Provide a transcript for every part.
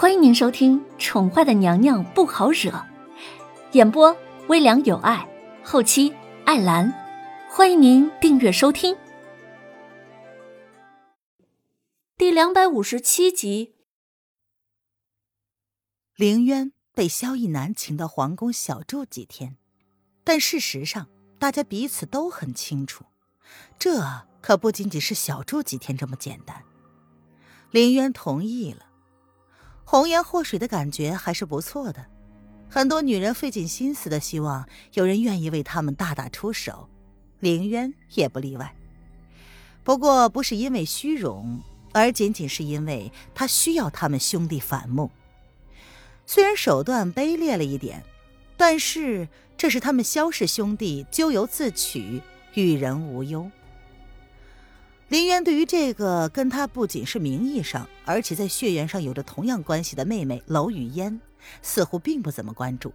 欢迎您收听《宠坏的娘娘不好惹》，演播微凉有爱，后期艾兰。欢迎您订阅收听。第两百五十七集，凌渊被萧逸南请到皇宫小住几天，但事实上，大家彼此都很清楚，这可不仅仅是小住几天这么简单。凌渊同意了。红颜祸水的感觉还是不错的，很多女人费尽心思的希望有人愿意为他们大打出手，凌渊也不例外。不过不是因为虚荣，而仅仅是因为他需要他们兄弟反目。虽然手段卑劣了一点，但是这是他们萧氏兄弟咎由自取，与人无忧。林渊对于这个跟他不仅是名义上，而且在血缘上有着同样关系的妹妹娄雨嫣，似乎并不怎么关注。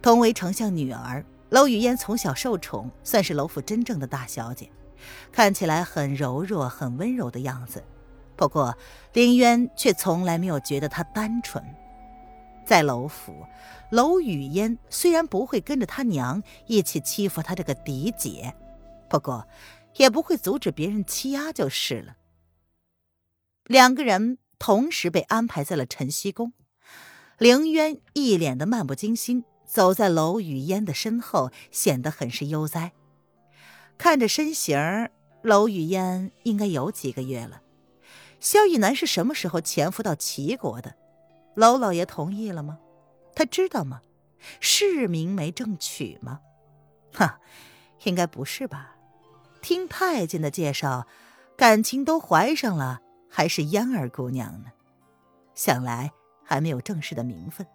同为丞相女儿，娄雨嫣从小受宠，算是娄府真正的大小姐，看起来很柔弱、很温柔的样子。不过，林渊却从来没有觉得她单纯。在娄府，娄雨嫣虽然不会跟着她娘一起欺负她这个嫡姐，不过。也不会阻止别人欺压就是了。两个人同时被安排在了晨曦宫，凌渊一脸的漫不经心，走在娄雨嫣的身后，显得很是悠哉。看着身形，娄雨嫣应该有几个月了。萧逸南是什么时候潜伏到齐国的？娄老爷同意了吗？他知道吗？是明媒正娶吗？哈，应该不是吧。听太监的介绍，感情都怀上了，还是嫣儿姑娘呢？想来还没有正式的名分。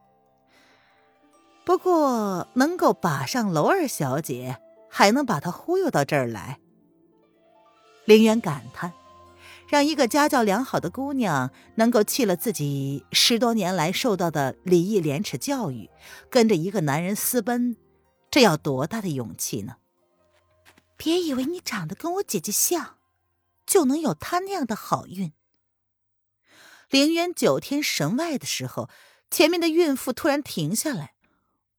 不过能够把上娄二小姐，还能把她忽悠到这儿来，凌渊感叹：让一个家教良好的姑娘能够弃了自己十多年来受到的礼义廉耻教育，跟着一个男人私奔，这要多大的勇气呢？别以为你长得跟我姐姐像，就能有她那样的好运。凌渊九天神外的时候，前面的孕妇突然停下来，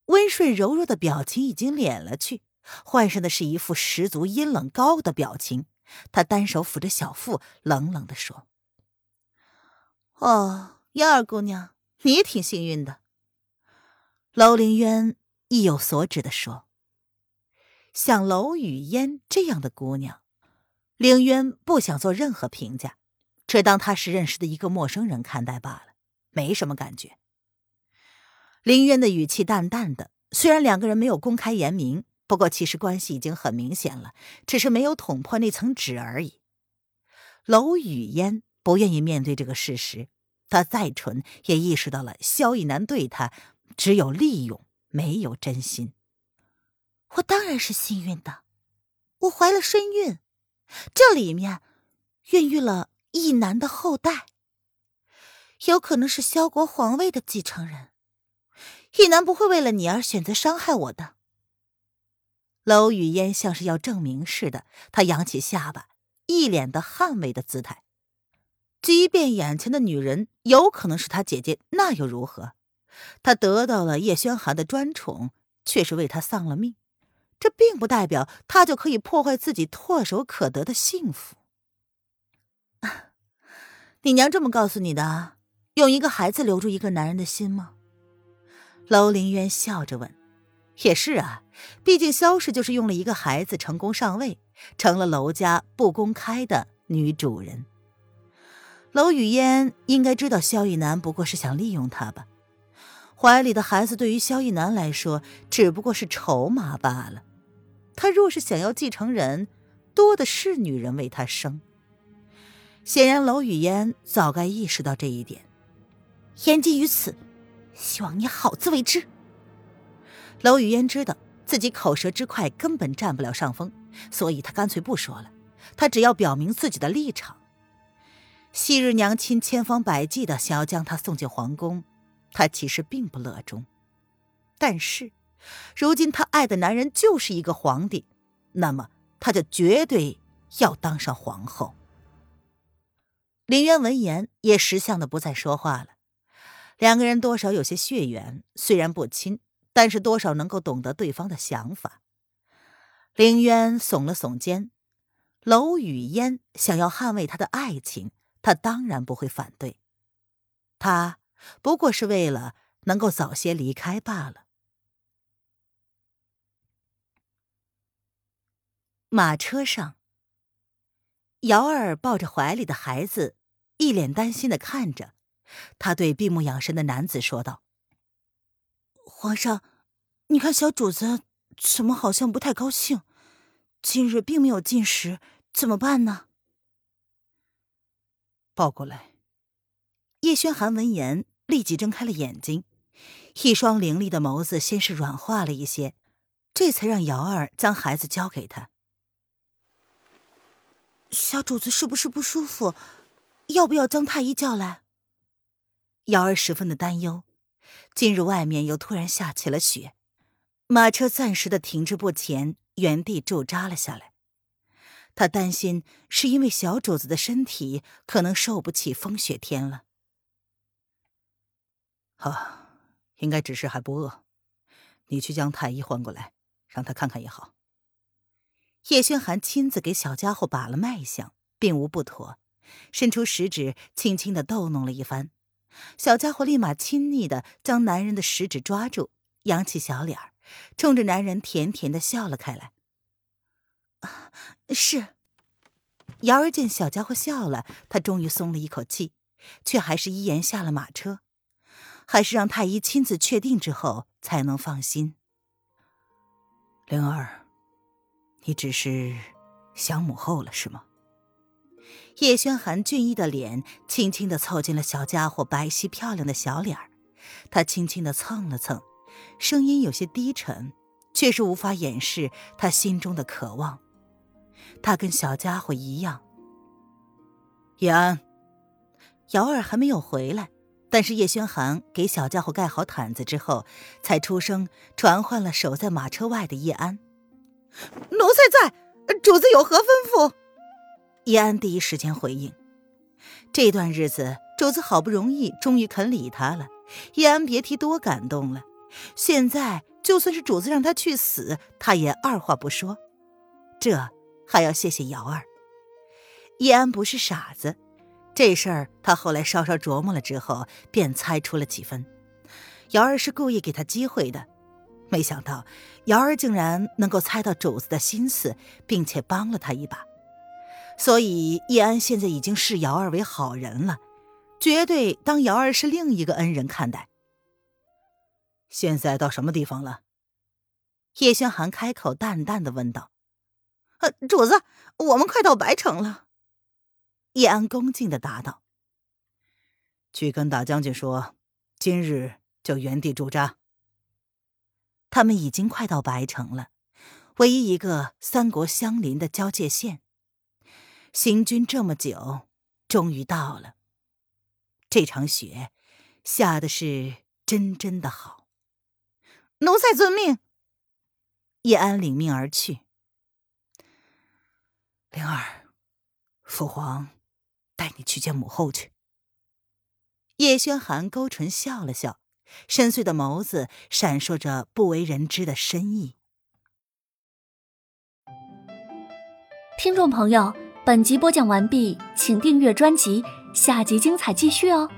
温顺柔弱的表情已经敛了去，换上的是一副十足阴冷高傲的表情。他单手抚着小腹，冷冷的说：“哦，燕儿姑娘，你也挺幸运的。”楼凌渊意有所指的说。像娄雨嫣这样的姑娘，凌渊不想做任何评价，只当她是认识的一个陌生人看待罢了，没什么感觉。凌渊的语气淡淡的，虽然两个人没有公开言明，不过其实关系已经很明显了，只是没有捅破那层纸而已。娄雨嫣不愿意面对这个事实，她再蠢也意识到了萧逸南对她只有利用，没有真心。我当然是幸运的，我怀了身孕，这里面孕育了一男的后代，有可能是萧国皇位的继承人。一男不会为了你而选择伤害我的。娄雨嫣像是要证明似的，她扬起下巴，一脸的捍卫的姿态。即便眼前的女人有可能是他姐姐，那又如何？他得到了叶轩寒的专宠，却是为他丧了命。这并不代表他就可以破坏自己唾手可得的幸福。你娘这么告诉你的？用一个孩子留住一个男人的心吗？楼凌渊笑着问。也是啊，毕竟萧氏就是用了一个孩子成功上位，成了楼家不公开的女主人。楼雨嫣应该知道萧逸南不过是想利用她吧？怀里的孩子对于萧逸南来说只不过是筹码罢了。他若是想要继承人，多的是女人为他生。显然，娄雨嫣早该意识到这一点。言尽于此，希望你好自为之。娄雨嫣知道自己口舌之快根本占不了上风，所以她干脆不说了。她只要表明自己的立场。昔日娘亲千方百计的想要将她送进皇宫，她其实并不乐衷。但是。如今她爱的男人就是一个皇帝，那么她就绝对要当上皇后。林渊闻言也识相的不再说话了，两个人多少有些血缘，虽然不亲，但是多少能够懂得对方的想法。凌渊耸了耸肩，楼雨烟想要捍卫他的爱情，他当然不会反对。他不过是为了能够早些离开罢了。马车上，瑶儿抱着怀里的孩子，一脸担心的看着。他对闭目养神的男子说道：“皇上，你看小主子怎么好像不太高兴？今日并没有进食，怎么办呢？”抱过来。叶轩寒闻言立即睁开了眼睛，一双凌厉的眸子先是软化了一些，这才让瑶儿将孩子交给他。小主子是不是不舒服？要不要将太医叫来？瑶儿十分的担忧，今日外面又突然下起了雪，马车暂时的停滞不前，原地驻扎了下来。他担心是因为小主子的身体可能受不起风雪天了。好，应该只是还不饿，你去将太医唤过来，让他看看也好。叶轩寒亲自给小家伙把了脉象，并无不妥，伸出食指轻轻的逗弄了一番。小家伙立马亲昵的将男人的食指抓住，扬起小脸儿，冲着男人甜甜的笑了开来。是，瑶儿见小家伙笑了，她终于松了一口气，却还是依言下了马车，还是让太医亲自确定之后才能放心。灵儿，你只是想母后了是吗？叶轩寒俊逸的脸轻轻的凑近了小家伙白皙漂亮的小脸儿，他轻轻的蹭了蹭，声音有些低沉，却是无法掩饰他心中的渴望。他跟小家伙一样。叶安，瑶儿还没有回来，但是叶轩寒给小家伙盖好毯子之后，才出声传唤了守在马车外的叶安：“奴才在，主子有何吩咐？”叶安第一时间回应：“这段日子，主子好不容易终于肯理他了。叶安别提多感动了。现在就算是主子让他去死，他也二话不说。这还要谢谢瑶儿。叶安不是傻子，这事儿他后来稍稍琢磨了之后，便猜出了几分。瑶儿是故意给他机会的，没想到瑶儿竟然能够猜到主子的心思，并且帮了他一把。”所以叶安现在已经视瑶儿为好人了，绝对当瑶儿是另一个恩人看待。现在到什么地方了？叶轩寒开口淡淡的问道：“呃，主子，我们快到白城了。”叶安恭敬的答道：“去跟大将军说，今日就原地驻扎。”他们已经快到白城了，唯一一个三国相邻的交界线。行军这么久，终于到了。这场雪下的是真真的好。奴才遵命。叶安领命而去。灵儿，父皇带你去见母后去。叶轩寒勾唇笑了笑，深邃的眸子闪烁着不为人知的深意。听众朋友。本集播讲完毕，请订阅专辑，下集精彩继续哦。